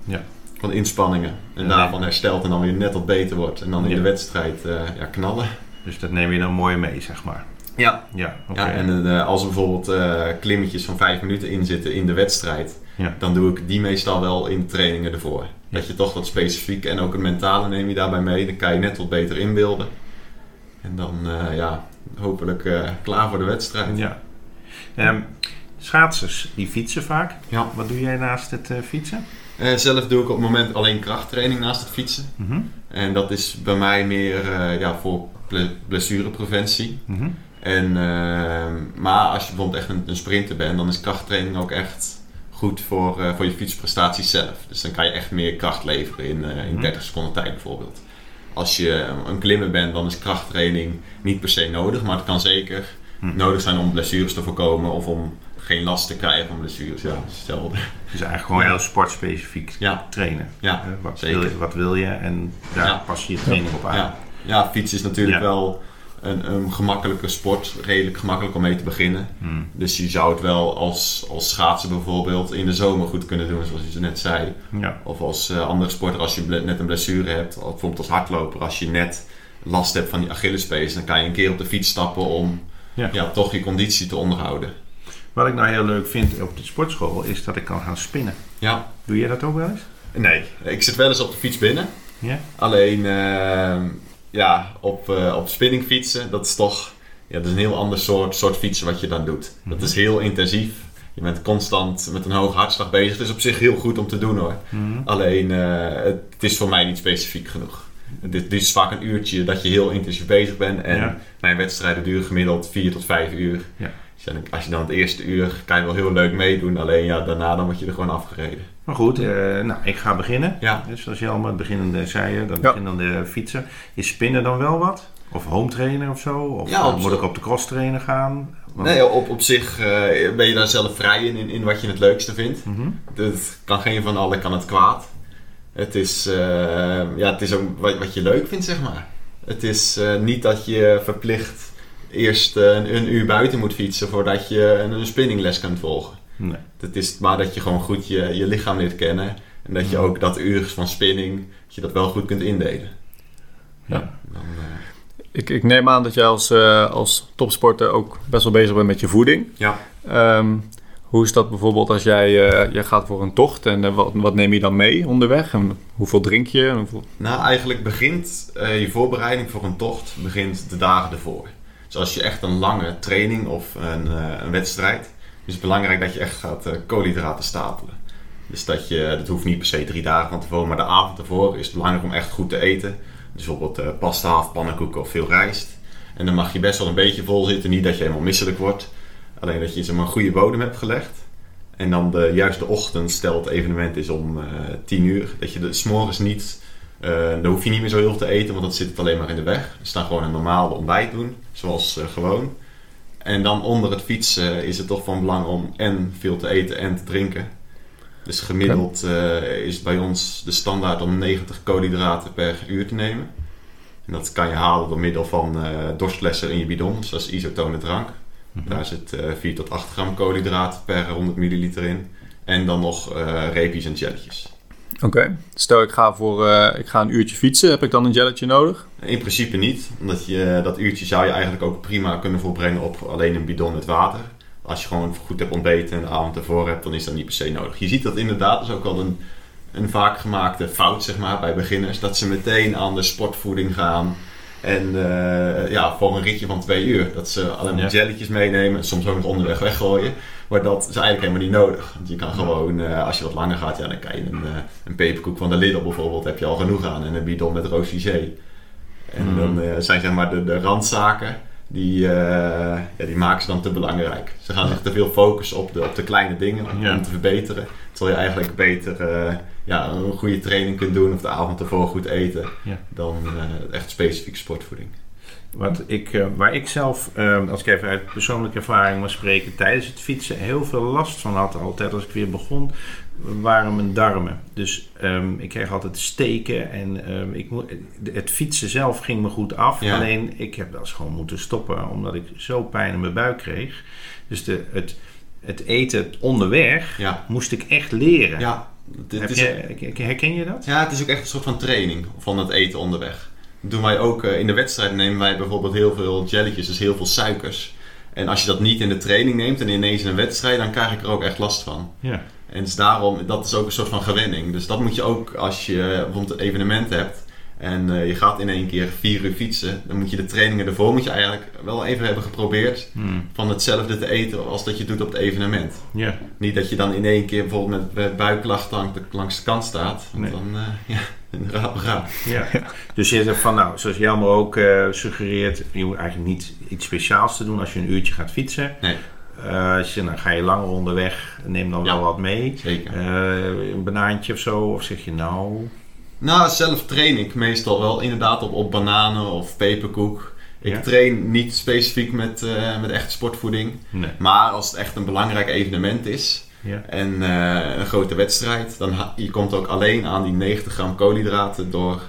Speaker 2: Ja.
Speaker 3: van inspanningen. En daarvan herstelt en dan weer net wat beter wordt. En dan in de wedstrijd ja, knallen.
Speaker 2: Dus dat neem je dan mooi mee, zeg maar.
Speaker 3: Ja,
Speaker 2: Ja, oké.
Speaker 3: Ja, en eh, als er bijvoorbeeld eh, klimmetjes van vijf minuten in zitten in de wedstrijd,
Speaker 2: Ja.
Speaker 3: dan doe ik die meestal wel in de trainingen ervoor. Dat je toch wat specifiek en ook het mentale neem je daarbij mee. Dan kan je net wat beter inbeelden. En dan eh, ja, hopelijk eh, klaar voor de wedstrijd.
Speaker 2: ja. Ehm, schaatsers, die fietsen vaak.
Speaker 3: Ja.
Speaker 2: Wat doe jij naast het eh, fietsen?
Speaker 3: Eh, zelf doe ik op het moment alleen krachttraining naast het fietsen.
Speaker 2: Mhm.
Speaker 3: En dat is bij mij meer eh, ja, voor ble- blessurepreventie.
Speaker 2: Mhm.
Speaker 3: En, ehm, maar als je bijvoorbeeld echt een, een sprinter bent, dan is krachttraining ook echt goed voor, eh, voor je fietsprestaties zelf. Dus dan kan je echt meer kracht leveren in, eh, in
Speaker 2: Mhm.
Speaker 3: 30 seconden tijd bijvoorbeeld. Als je een klimmer bent, dan is krachttraining niet per se nodig, maar het kan zeker
Speaker 2: Mhm.
Speaker 3: nodig zijn om blessures te voorkomen of om geen last te krijgen van blessures. Ja, hetzelfde.
Speaker 2: Dus eigenlijk gewoon heel sportspecifiek
Speaker 3: Ja,
Speaker 2: trainen.
Speaker 3: ja,
Speaker 2: Eh, wat,
Speaker 3: zeker.
Speaker 2: wil je, wat wil je? En daar
Speaker 3: Ja.
Speaker 2: pas je je training op aan.
Speaker 3: ja. ja fietsen is natuurlijk wel een, een gemakkelijke sport, redelijk gemakkelijk om mee te beginnen.
Speaker 2: Hmm.
Speaker 3: Dus je zou het wel als, als schaatsen bijvoorbeeld in de zomer goed kunnen doen, zoals je zo net zei.
Speaker 2: Ja.
Speaker 3: Of als eh, andere sporter als je net een blessure hebt. Of bijvoorbeeld als hardloper als je net last hebt van die Achillespees. Dan kan je een keer op de fiets stappen om
Speaker 2: Ja.
Speaker 3: ja. toch je conditie te onderhouden.
Speaker 2: Wat ik nou heel leuk vind op de sportschool is dat ik kan gaan spinnen.
Speaker 3: Ja.
Speaker 2: Doe jij dat ook wel eens?
Speaker 3: Nee. Ik zit wel eens op de fiets binnen.
Speaker 2: Ja.
Speaker 3: Alleen ehm, ja, op, eh, op spinning fietsen, dat is toch ja, dat is een heel ander soort, soort fietsen wat je dan doet. Dat is heel intensief. Je bent constant met een hoge hartslag bezig. Het is op zich heel goed om te doen hoor.
Speaker 2: Mhm.
Speaker 3: Alleen eh, het, het is voor mij niet specifiek genoeg. Dit, dit is vaak een uurtje dat je heel intensief bezig bent. En
Speaker 2: Ja.
Speaker 3: mijn wedstrijden duren gemiddeld 4 tot 5 uur.
Speaker 2: Ja.
Speaker 3: Dus als je dan het eerste uur kan je wel heel leuk meedoen. Alleen ja, daarna dan word je er gewoon afgereden.
Speaker 2: Maar goed, eh, nou, ik ga beginnen.
Speaker 3: Ja.
Speaker 2: Dus zoals je allemaal het beginnende zei, dan
Speaker 4: Ja.
Speaker 2: beginnende fietsen. Is spinnen dan wel wat? Of home trainer of zo? Of
Speaker 3: Ja,
Speaker 2: eh, moet
Speaker 3: zo-
Speaker 2: ik op de cross trainer gaan? Want-
Speaker 3: Nee, op, op zich eh, ben je daar zelf vrij in, in, in wat je het leukste vindt. Het kan geen van allen kan het kwaad. Het is, eh, ja, het is ook wat, wat je leuk vindt, zeg maar. Het is eh, niet dat je verplicht eerst een, een uur buiten moet fietsen voordat je een, een spinningles kunt volgen.
Speaker 2: Nee.
Speaker 3: Het is maar dat je gewoon goed je, je lichaam leert kennen. En dat je ook dat uur van spinning, dat je dat wel goed kunt indelen.
Speaker 2: Ja.
Speaker 3: Dan, eh,
Speaker 4: Ik, ik neem aan dat jij als, eh, als topsporter ook best wel bezig bent met je voeding.
Speaker 3: ja.
Speaker 4: Ehm, hoe is dat bijvoorbeeld als jij, eh, jij gaat voor een tocht en wat, wat neem je dan mee onderweg? En hoeveel drink je? Hoeveel...
Speaker 3: Nou, eigenlijk begint je voorbereiding voor een tocht begint de dagen ervoor. Dus als je echt een lange training of een, een wedstrijd, is het belangrijk dat je echt gaat eh, koolhydraten stapelen. Dus dat je, dat hoeft niet per se drie dagen van tevoren, maar de avond ervoor is het belangrijk om echt goed te eten. Dus bijvoorbeeld eh, pasta of of veel rijst. En dan mag je best wel een beetje vol zitten, niet dat je helemaal misselijk wordt. Alleen dat je zeg maar, een goede bodem hebt gelegd. En dan de juiste ochtend, stel het evenement is om eh 10 uur, dat je de s'morgens niet, dan hoef je niet meer zo heel veel te eten, want dan zit het alleen maar in de weg. Dus dan gewoon een normaal ontbijt doen, zoals gewoon. En dan onder het fietsen is het toch van belang om en veel te eten en te drinken. Dus gemiddeld eh, is het bij ons de standaard om 90 koolhydraten per uur te nemen. En dat kan je halen door middel van eh dorstlessen in je bidon, dus dat is isotone drank. Daar zit eh 4 tot 8 gram koolhydraten per 100 milliliter in. En dan nog eh reepjes en jelletjes.
Speaker 4: Oké. Stel ik ga, voor, eh, ik ga een uurtje fietsen. Heb ik dan een gelletje nodig?
Speaker 3: In principe niet, omdat je, dat uurtje zou je eigenlijk ook prima kunnen volbrengen op alleen een bidon met water. Als je gewoon goed hebt ontbeten en de avond ervoor hebt, dan is dat niet per se nodig. Je ziet dat inderdaad, dat is ook wel een, een vaak gemaakte fout zeg maar, bij beginners, dat ze meteen aan de sportvoeding gaan. En eh, ja, voor een ritje van twee uur, dat ze alleen maar jelletjes meenemen, soms ook nog onderweg weggooien. Maar dat is eigenlijk helemaal niet nodig. Want je kan gewoon, eh, als je wat langer gaat, ja, dan kan je een, eh, een peperkoek van de Lidl bijvoorbeeld, heb je al genoeg aan. En een bidon met roosvisé. En
Speaker 2: Mhm.
Speaker 3: dan zijn zeg maar de, de randzaken, die, eh, ja, die maken ze dan te belangrijk. Ze gaan zich te veel focussen op de, op de kleine dingen om,
Speaker 2: Ja.
Speaker 3: te verbeteren. Terwijl je eigenlijk beter eh, ja, een goede training kunt doen of de avond ervoor goed eten.
Speaker 2: Ja.
Speaker 3: Dan eh, echt specifieke sportvoeding.
Speaker 2: Wat ik, eh, waar ik zelf, eh, als ik even uit persoonlijke ervaring mag spreken, tijdens het fietsen heel veel last van had, altijd als ik weer begon, waren mijn darmen. Dus ehm, ik kreeg altijd steken en ehm, ik het fietsen zelf ging me goed af.
Speaker 3: Ja.
Speaker 2: Alleen ik heb wel eens gewoon moeten stoppen, omdat ik zo pijn in mijn buik kreeg. Dus de, het, het eten onderweg
Speaker 3: Ja,
Speaker 2: moest ik echt leren.
Speaker 3: ja, dit
Speaker 2: Heb
Speaker 3: is,
Speaker 2: je, herken je dat?
Speaker 3: ja, het is ook echt een soort van training van het eten onderweg. Doen wij ook eh, in de wedstrijd nemen wij bijvoorbeeld heel veel jelletjes, dus heel veel suikers. En als je dat niet in de training neemt en ineens in een wedstrijd, dan krijg ik er ook echt last van.
Speaker 2: Ja.
Speaker 3: En dus daarom, dat is ook een soort van gewenning. Dus dat moet je ook als je bijvoorbeeld een evenement hebt en eh, je gaat in één keer vier uur fietsen, dan moet je de trainingen ervoor moet je eigenlijk wel even hebben geprobeerd
Speaker 2: Hmm.
Speaker 3: van hetzelfde te eten als dat je doet op het evenement.
Speaker 2: Ja.
Speaker 3: Niet dat je dan in één keer bijvoorbeeld met, met buikklacht langs de, kant staat. Want
Speaker 2: Nee.
Speaker 3: dan, eh, ja, een raap raap.
Speaker 2: Ja. Dus je zegt van, nou, zoals Jelmer ook eh, suggereert, je hoeft eigenlijk niet iets speciaals te doen als je een uurtje gaat fietsen.
Speaker 3: Nee,
Speaker 2: Eh, als je, dan ga je langer onderweg, neem dan wel wat mee.
Speaker 3: zeker.
Speaker 2: Eh, een banaantje of zo, of zeg je nou...
Speaker 3: Nou, zelf train ik meestal wel inderdaad op, op bananen of peperkoek. Ik
Speaker 2: Ja.
Speaker 3: train niet specifiek met, eh, met echte sportvoeding.
Speaker 2: Nee.
Speaker 3: Maar als het echt een belangrijk evenement is
Speaker 2: Ja.
Speaker 3: en eh, een grote wedstrijd, dan je komt ook alleen aan die 90 gram koolhydraten door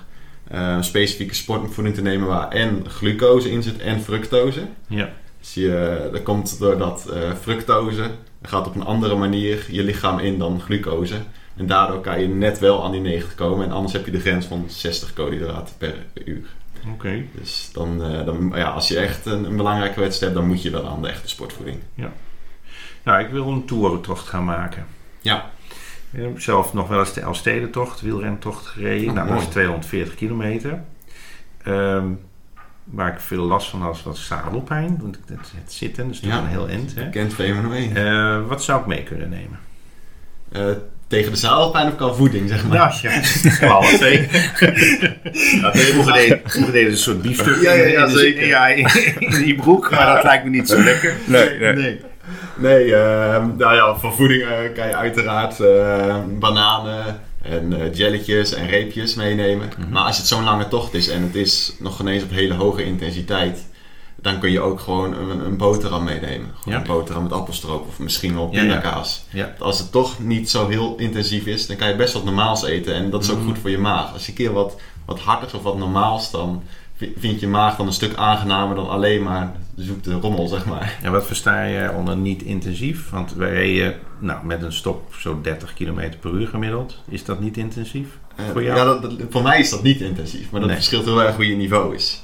Speaker 3: een specifieke sportvoeding te nemen waar en glucose in zit en fructose.
Speaker 2: Ja.
Speaker 3: Dus je, dat komt doordat fructose gaat op een andere manier je lichaam in dan glucose. En daardoor kan je net wel aan die 90 komen. En anders heb je de grens van 60 koolhydraten per uur.
Speaker 2: Oké.
Speaker 3: Dus dan, eh, dan ja, als je echt een, een belangrijke wedstrijd hebt, dan moet je wel aan de echte sportvoeding.
Speaker 2: Nou, ik wil een toerentocht gaan maken.
Speaker 3: Ja,
Speaker 2: Ik heb zelf nog wel eens de Elfstedentocht, wielrentocht gereden.
Speaker 3: Oh,
Speaker 2: nou, dat is
Speaker 3: mooi.
Speaker 2: 240 kilometer. Ehm, waar ik veel last van had, was zadelpijn. Want het, het zitten, dus dat is
Speaker 3: Ja.
Speaker 2: een heel. Hè?
Speaker 3: kent VMO1.
Speaker 2: Eh, wat zou ik mee kunnen nemen?
Speaker 3: Eh, tegen de zadelpijn of kan voeding, zeg maar?
Speaker 2: Nou, ja, wel alle twee.
Speaker 3: Ja,
Speaker 2: Vroeger deden ze een soort biefstuk
Speaker 3: Ja, ja, ja, zeker.
Speaker 2: ja, in, in die broek, maar dat lijkt me niet zo lekker.
Speaker 4: Nee, nee.
Speaker 3: Nee. Nee, ehm, nou ja, voor voeding eh, kan je uiteraard eh, bananen en eh, jelletjes en reepjes meenemen.
Speaker 2: Mhm.
Speaker 3: Maar als het zo'n lange tocht is en het is nog ineens op hele hoge intensiteit, dan kun je ook gewoon een, een boterham meenemen. Gewoon een boterham met appelstroop of misschien wel pindakaas.
Speaker 2: Ja.
Speaker 3: Als het toch niet zo heel intensief is, dan kan je best wat normaals eten en dat is ook
Speaker 2: Mhm.
Speaker 3: goed voor je maag. Als je een keer wat, wat harder of wat normaals, dan vi- vindt je maag dan een stuk aangenamer dan alleen maar de zoete rommel, zeg maar.
Speaker 2: En wat versta je onder niet intensief? Want wij reden nou, met een stop zo 30 km per uur gemiddeld. Is dat niet intensief?
Speaker 3: Eh,
Speaker 2: Voor jou?
Speaker 3: Ja, dat, dat- voor mij is dat niet intensief, maar dat
Speaker 2: Nee.
Speaker 3: verschilt heel erg hoe je niveau is.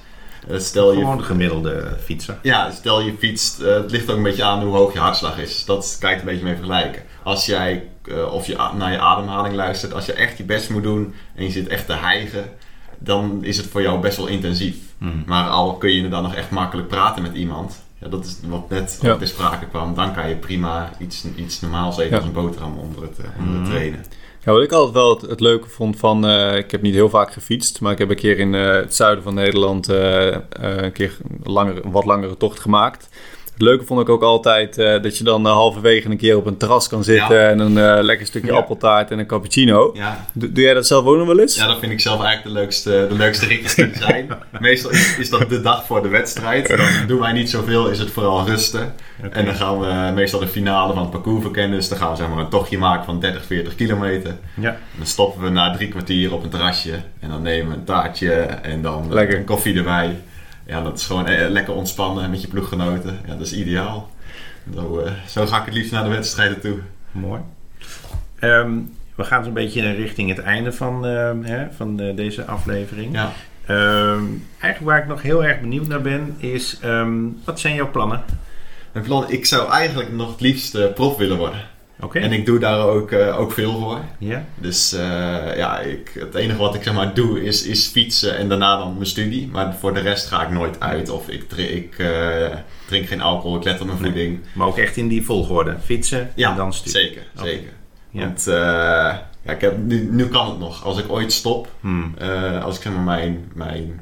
Speaker 3: Eh, stel, je,
Speaker 2: Gewoon de gemiddelde fietser.
Speaker 3: ja, stel je fietst, eh, het ligt ook een beetje aan hoe hoog je hartslag is. Dat je het een beetje mee vergelijken. Als jij, eh, of je naar je ademhaling luistert, als je echt je best moet doen en je zit echt te hijgen, dan is het voor jou best wel intensief.
Speaker 2: Hmm.
Speaker 3: Maar al kun je dan nog echt makkelijk praten met iemand. Ja, dat is wat net
Speaker 4: Ja.
Speaker 3: op ter sprake kwam. Dan kan je prima iets, iets normaals eten
Speaker 4: Ja.
Speaker 3: als een boterham onder het, eh, onder het
Speaker 2: Mhm.
Speaker 3: trainen.
Speaker 4: Ja, wat ik altijd wel het, leuke vond van... eh, ik heb niet heel vaak gefietst, maar ik heb een keer in eh, het zuiden van Nederland... eh, een keer een, een wat langere tocht gemaakt. Het leuke vond ik ook altijd eh, dat je dan eh, halverwege een keer op een terras kan zitten...
Speaker 3: Ja.
Speaker 4: en een eh, lekker stukje
Speaker 2: Ja.
Speaker 4: appeltaart en een cappuccino.
Speaker 3: Ja,
Speaker 4: Doe, doe jij dat zelf ook nog wel eens?
Speaker 3: Ja, dat vind ik zelf eigenlijk de leukste, de leukste ritjes die er zijn. Meestal is, is dat de dag voor de wedstrijd. Dan doen wij niet zoveel, is het vooral rusten. En dan gaan we meestal de finale van het parcours verkennen. Dus dan gaan we zeg maar, een tochtje maken van 30, 40 kilometer.
Speaker 2: Ja.
Speaker 3: En dan stoppen we na drie kwartier op een terrasje. En dan nemen we een taartje en dan
Speaker 4: Lekker.
Speaker 3: een koffie erbij. Ja, dat is gewoon eh, lekker ontspannen met je ploeggenoten. Ja, dat is ideaal. Zo, eh, zo ga ik het liefst naar de wedstrijden toe.
Speaker 2: Mooi. Ehm, we gaan zo'n beetje richting het einde van, ehm, hè, van de- deze aflevering.
Speaker 3: Ja.
Speaker 2: Ehm, eigenlijk waar ik nog heel erg benieuwd naar ben, is wat zijn jouw plannen?
Speaker 3: Mijn plan, ik zou eigenlijk nog het liefst eh, prof willen worden. En ik doe daar ook, eh, ook veel voor.
Speaker 2: Ja?
Speaker 3: Dus eh, ja, ik, het enige wat ik zeg maar doe is, is fietsen en daarna dan mijn studie. Maar voor de rest ga ik nooit uit of ik, ik eh, drink geen alcohol, ik let op mijn
Speaker 2: Nee.
Speaker 3: voeding.
Speaker 2: Maar ook echt in die volgorde. Fietsen
Speaker 3: Ja,
Speaker 2: en dan studie.
Speaker 3: zeker, zeker.
Speaker 2: Ja.
Speaker 3: Want ja, ik heb, nu, nu kan het nog. Als ik ooit stop,
Speaker 2: Hmm.
Speaker 3: als ik zeg maar mijn, mijn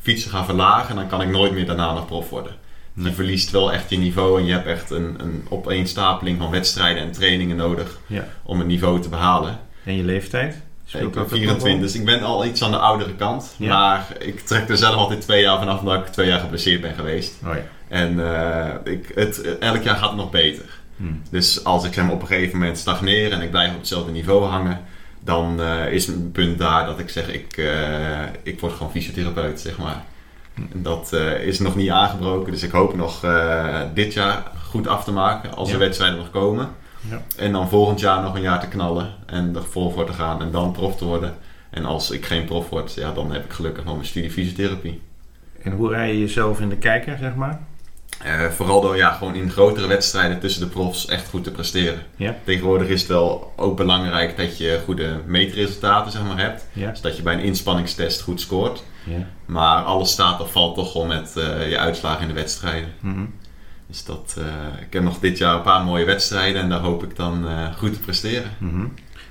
Speaker 3: fietsen ga verlagen, dan kan ik nooit meer daarna nog prof worden. Je verliest wel echt je niveau en je hebt echt een, een opeenstapeling van wedstrijden en trainingen nodig
Speaker 2: Ja.
Speaker 3: om het niveau te behalen.
Speaker 2: En je leeftijd?
Speaker 3: Ik ben
Speaker 2: dat ook nog
Speaker 3: 24,
Speaker 2: wel?
Speaker 3: dus ik ben al iets aan de oudere kant.
Speaker 2: Ja.
Speaker 3: Maar ik trek er zelf altijd twee jaar vanaf omdat ik twee jaar geblesseerd ben geweest.
Speaker 2: Oh ja.
Speaker 3: En eh, ik, het, elk jaar gaat het nog beter.
Speaker 2: Hmm.
Speaker 3: Dus als ik zeg op een gegeven moment stagneer en ik blijf op hetzelfde niveau hangen, dan eh, is mijn punt daar dat ik zeg, ik, eh, ik word gewoon fysiotherapeut, zeg maar. Dat eh, is nog niet aangebroken, dus ik hoop nog eh, dit jaar goed af te maken als
Speaker 2: Ja.
Speaker 3: de wedstrijden nog komen.
Speaker 2: Ja.
Speaker 3: En dan volgend jaar nog een jaar te knallen en er vol voor te gaan en dan prof te worden. En als ik geen prof word, ja, dan heb ik gelukkig nog mijn studie fysiotherapie.
Speaker 2: En hoe rij je jezelf in de kijker, zeg maar?
Speaker 3: Eh, vooral door ja, gewoon in grotere wedstrijden tussen de profs echt goed te presteren.
Speaker 2: Ja.
Speaker 3: Tegenwoordig is het wel ook belangrijk dat je goede meetresultaten zeg maar, hebt.
Speaker 2: Ja.
Speaker 3: Dus dat je bij een inspanningstest goed scoort.
Speaker 2: Ja.
Speaker 3: Maar alles staat of valt toch wel met eh, je uitslagen in de wedstrijden.
Speaker 2: Mhm.
Speaker 3: Dus dat, eh, ik heb nog dit jaar een paar mooie wedstrijden en daar hoop ik dan eh, goed te presteren.
Speaker 2: Mhm.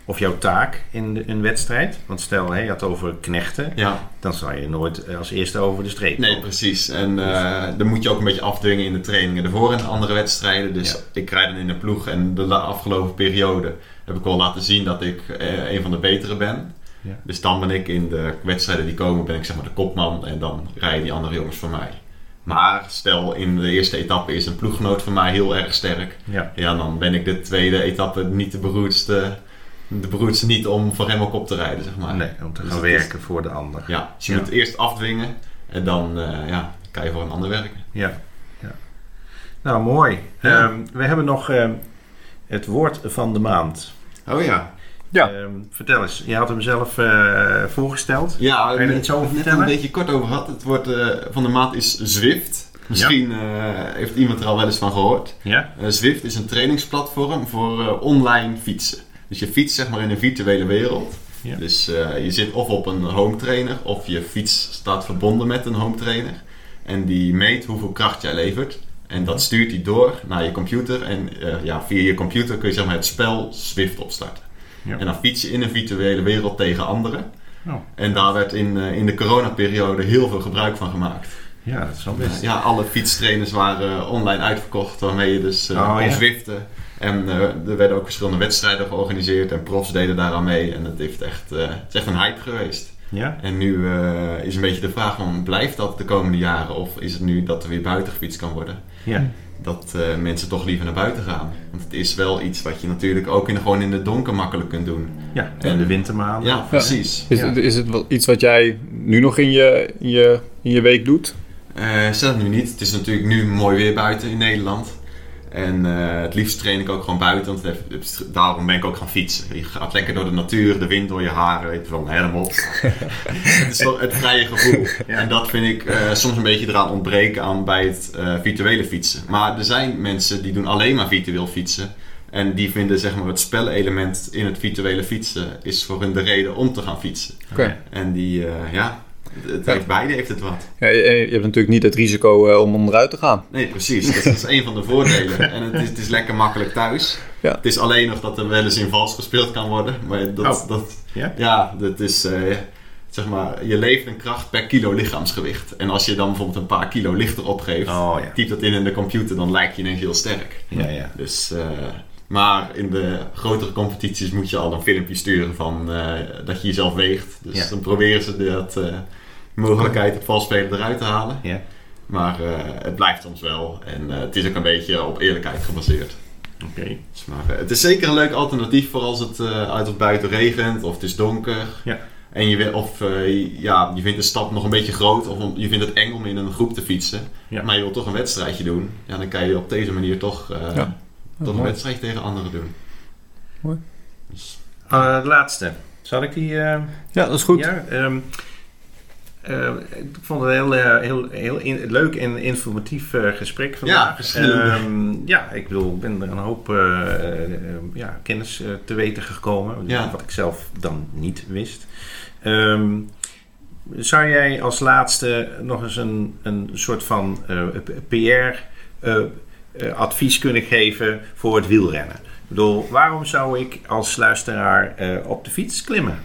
Speaker 2: Of jouw taak in de, een wedstrijd. Want stel, hè, je had over knechten.
Speaker 3: Ja,
Speaker 2: Dan zal je nooit als eerste over de streep
Speaker 3: nee,
Speaker 2: komen.
Speaker 3: precies. En eh dan moet je ook een beetje afdwingen in de trainingen ervoor en de andere wedstrijden. Dus
Speaker 2: Ja.
Speaker 3: ik rijd dan in de ploeg en de afgelopen periode heb ik wel laten zien dat ik eh, een van de betere ben.
Speaker 2: Ja.
Speaker 3: Dus dan ben ik in de wedstrijden die komen, ben ik zeg maar de kopman en dan rijden die andere jongens voor mij. Maar stel in de eerste etappe is een ploeggenoot van mij heel erg sterk.
Speaker 2: Ja.
Speaker 3: Ja, dan ben ik de tweede etappe niet de beroerdste, de beroerdste niet om voor hem ook op te rijden, zeg maar.
Speaker 2: Nee, om te
Speaker 3: Dus
Speaker 2: gaan
Speaker 3: is-
Speaker 2: werken voor de ander.
Speaker 3: Ja, dus je
Speaker 2: Ja.
Speaker 3: moet eerst afdwingen en dan eh, ja, kan je voor een ander werken.
Speaker 2: Ja. ja. Nou, mooi.
Speaker 3: Ja.
Speaker 2: Ehm, we hebben nog ehm, het woord van de maand.
Speaker 3: Oh ja.
Speaker 4: Ja.
Speaker 2: Ehm, vertel eens, je had hem zelf eh, voorgesteld.
Speaker 3: Ja,
Speaker 2: Kan je er iets over
Speaker 3: net
Speaker 2: vertellen?
Speaker 3: een beetje kort over gehad. Het woord eh, van de maand is Zwift. Misschien eh, heeft iemand er al wel eens van gehoord.
Speaker 2: Ja?
Speaker 3: Zwift is een trainingsplatform voor eh, online fietsen. Dus je fietst zeg maar in een virtuele wereld.
Speaker 2: Ja.
Speaker 3: Dus eh, je zit of op een home trainer of je fiets staat verbonden met een home trainer. En die meet hoeveel kracht jij levert. En dat stuurt hij door naar je computer. En eh, ja, via je computer kun je zeg maar, het spel Zwift opstarten.
Speaker 2: Ja.
Speaker 3: En dan fiets je in een virtuele wereld tegen anderen.
Speaker 2: Oh.
Speaker 3: En daar werd in, eh, in de coronaperiode heel veel gebruik van gemaakt.
Speaker 2: ja, dat is wel best.
Speaker 3: Ja, alle fietstrainers waren eh, online uitverkocht, waarmee je dus eh
Speaker 2: Oh,
Speaker 3: kon
Speaker 2: ja.
Speaker 3: zwiften. En er werden ook verschillende wedstrijden georganiseerd en profs deden daaraan mee. En het, heeft echt, het is echt een hype geweest.
Speaker 2: Ja?
Speaker 3: En nu is een beetje de vraag van, blijft dat de komende jaren? Of is het nu dat er weer buiten gefietst kan worden?
Speaker 2: Ja.
Speaker 3: Dat eh, mensen toch liever naar buiten gaan. Want het is wel iets wat je natuurlijk ook in, gewoon in de donker makkelijk kunt doen.
Speaker 2: Ja, en de wintermaanden.
Speaker 3: Ja, precies.
Speaker 4: Is,
Speaker 3: Ja.
Speaker 4: het, is het wel iets wat jij nu nog in je, in je, in je week doet?
Speaker 3: Eh, zelf nu niet. Het is natuurlijk nu mooi weer buiten in Nederland. En eh, het liefst train ik ook gewoon buiten, want daarom ben ik ook gaan fietsen. Je gaat lekker door de natuur, de wind door je haren, weet je wel, helm op. het is toch het vrije gevoel.
Speaker 2: Ja.
Speaker 3: En dat vind ik eh, soms een beetje eraan ontbreken aan bij het eh, virtuele fietsen. Maar er zijn mensen die doen alleen maar virtueel fietsen. En die vinden zeg maar, het spelelement in het virtuele fietsen is voor hun de reden om te gaan fietsen.
Speaker 4: Oké.
Speaker 3: En die, eh, ja, Het heeft beide heeft het wat.
Speaker 4: Ja, je, je hebt natuurlijk niet het risico eh, om onderuit te gaan.
Speaker 3: Nee, precies. Dat is een van de voordelen. En het is, het is lekker makkelijk thuis.
Speaker 4: Ja.
Speaker 3: Het is alleen nog dat er wel eens in vals gespeeld kan worden. Maar dat,
Speaker 2: Oh.
Speaker 3: dat,
Speaker 2: Ja?
Speaker 3: ja, dat is eh, zeg maar je leven en kracht per kilo lichaamsgewicht. En als je dan bijvoorbeeld een paar kilo lichter opgeeft,
Speaker 2: Oh ja.
Speaker 3: typ dat in in de computer, dan lijkt je ineens heel sterk.
Speaker 2: Ja, ja.
Speaker 3: Dus, eh, maar in de grotere competities moet je al een filmpje sturen van eh, dat je jezelf weegt. Dus
Speaker 2: Ja.
Speaker 3: dan proberen ze dat eh, mogelijkheid op valspelen eruit te halen.
Speaker 2: Ja.
Speaker 3: Maar eh, het blijft soms wel. En eh, het is ook een beetje op eerlijkheid gebaseerd.
Speaker 2: Oké.
Speaker 3: Dus maar, het is zeker een leuk alternatief voor als het eh, uit of buiten regent of het is donker.
Speaker 2: Ja.
Speaker 3: En je, wil- of, eh, ja, je vindt de stap nog een beetje groot of je vindt het eng om in een groep te fietsen.
Speaker 2: Ja.
Speaker 3: Maar je wilt toch een wedstrijdje doen. Ja, dan kan je op deze manier toch, eh,
Speaker 4: Ja.
Speaker 3: Toch een wedstrijd tegen anderen doen.
Speaker 4: Mooi.
Speaker 3: Dus,
Speaker 2: Eh, de laatste. Zal ik die... eh,
Speaker 4: Ja, dat is goed.
Speaker 2: Ja, ehm, eh, ik vond het een heel, eh, heel, heel in- leuk en informatief eh, gesprek vandaag.
Speaker 3: verschillende.
Speaker 2: Ehm, ja, ik bedoel, ik ben er een hoop eh, eh, ja, kennis te weten gekomen,
Speaker 3: Ja.
Speaker 2: wat ik zelf dan niet wist. Ehm, zou jij als laatste nog eens een, een soort van PR-advies kunnen geven voor het wielrennen? Ik bedoel, waarom zou ik als luisteraar eh, op de fiets klimmen?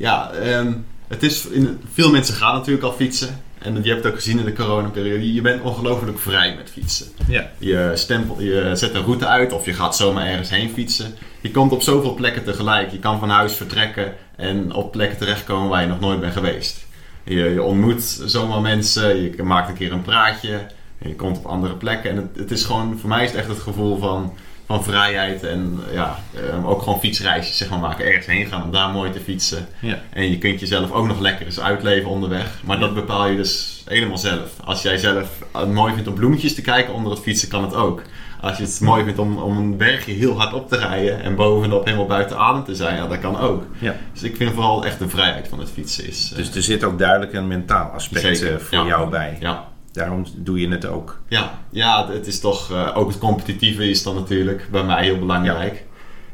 Speaker 3: ja, ehm, het is, in, veel mensen gaan natuurlijk al fietsen. En je hebt het ook gezien in de coronaperiode. Je bent ongelooflijk vrij met fietsen.
Speaker 2: Ja.
Speaker 3: Je, stempel, je zet een route uit of je gaat zomaar ergens heen fietsen. Je komt op zoveel plekken tegelijk. Je kan van huis vertrekken en op plekken terechtkomen waar je nog nooit bent geweest. Je, je ontmoet zomaar mensen, je maakt een keer een praatje. En je komt op andere plekken. En het, het is gewoon, voor mij is het echt het gevoel van, van vrijheid. En ja, eh, ook gewoon fietsreisjes zeg maar, maken. Ergens heen gaan om daar mooi te fietsen.
Speaker 2: Ja.
Speaker 3: En je kunt jezelf ook nog lekker eens uitleven onderweg. Maar dat bepaal je dus helemaal zelf. Als jij zelf het mooi vindt om bloemetjes te kijken onder het fietsen, kan het ook. Als je het mooi vindt om, om een bergje heel hard op te rijden en bovenop helemaal buiten adem te zijn, ja, dat kan ook.
Speaker 2: Ja.
Speaker 3: Dus ik vind vooral echt de vrijheid van het fietsen is. eh,
Speaker 2: Dus er zit ook duidelijk een mentaal aspect
Speaker 3: zeker.
Speaker 2: eh, voor
Speaker 3: Ja.
Speaker 2: jou bij.
Speaker 3: Ja,
Speaker 2: Daarom doe je het ook.
Speaker 3: ja, ja, het is toch eh, ook het competitieve is dan natuurlijk bij mij heel belangrijk.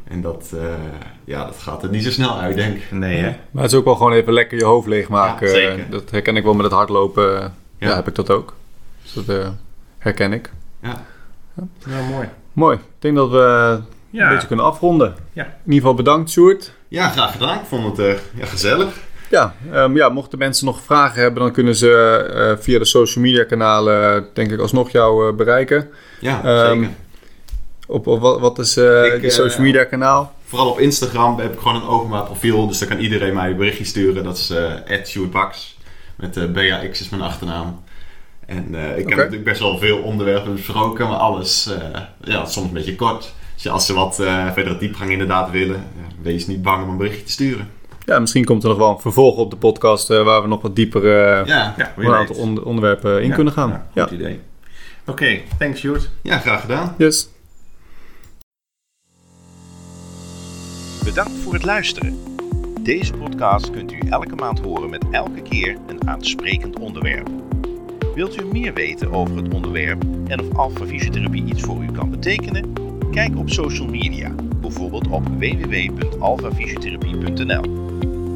Speaker 3: En dat, eh, ja, dat gaat er niet zo snel uit, denk ik.
Speaker 2: Nee, hè?
Speaker 4: Maar het is ook wel gewoon even lekker je hoofd leegmaken.
Speaker 3: Ja, zeker.
Speaker 4: Dat herken ik wel met het hardlopen. Ja,
Speaker 3: Ja.
Speaker 4: heb ik dat ook. Dus dat eh, herken ik.
Speaker 3: Ja.
Speaker 2: Nou, mooi.
Speaker 4: Mooi. Ik denk dat we
Speaker 2: Ja.
Speaker 4: een beetje kunnen afronden.
Speaker 2: Ja.
Speaker 4: In ieder geval bedankt, Sjoerd.
Speaker 3: ja, graag gedaan. Ik vond het eh, ja, gezellig.
Speaker 4: Ja, ehm, ja, mochten mensen nog vragen hebben, dan kunnen ze eh, via de social media kanalen, denk ik, alsnog jou eh, bereiken.
Speaker 3: Ja,
Speaker 4: Ehm,
Speaker 3: zeker.
Speaker 4: Op, op wat, wat is eh
Speaker 3: Ik,
Speaker 4: je
Speaker 3: eh,
Speaker 4: social media kanaal?
Speaker 3: Vooral op Instagram heb ik gewoon een openbaar profiel. Dus daar kan iedereen mij een berichtje sturen. Dat is uh. Met uh, BAX is mijn achternaam. En uh, ik heb natuurlijk best wel veel onderwerpen besproken. Maar alles, uh, ja, soms een beetje kort. Dus als ze wat uh, verder diepgang inderdaad willen, ja, wees niet bang om een berichtje te sturen.
Speaker 4: Ja, misschien komt er nog wel een vervolg op de podcast eh, waar we nog wat dieper eh
Speaker 3: Ja,
Speaker 2: Ja,
Speaker 4: een aantal onderwerpen in
Speaker 2: Ja,
Speaker 4: kunnen gaan.
Speaker 2: ja,
Speaker 4: Ja,
Speaker 2: goed idee. Oké, thanks Sjoerd.
Speaker 3: ja graag gedaan.
Speaker 4: yes.
Speaker 1: Bedankt voor het luisteren. Deze podcast kunt u elke maand horen met elke keer een aansprekend onderwerp. Wilt u meer weten over het onderwerp en of Alpha Fysiotherapie iets voor u kan betekenen? Kijk op social media, bijvoorbeeld op www.alphafysiotherapie.nl.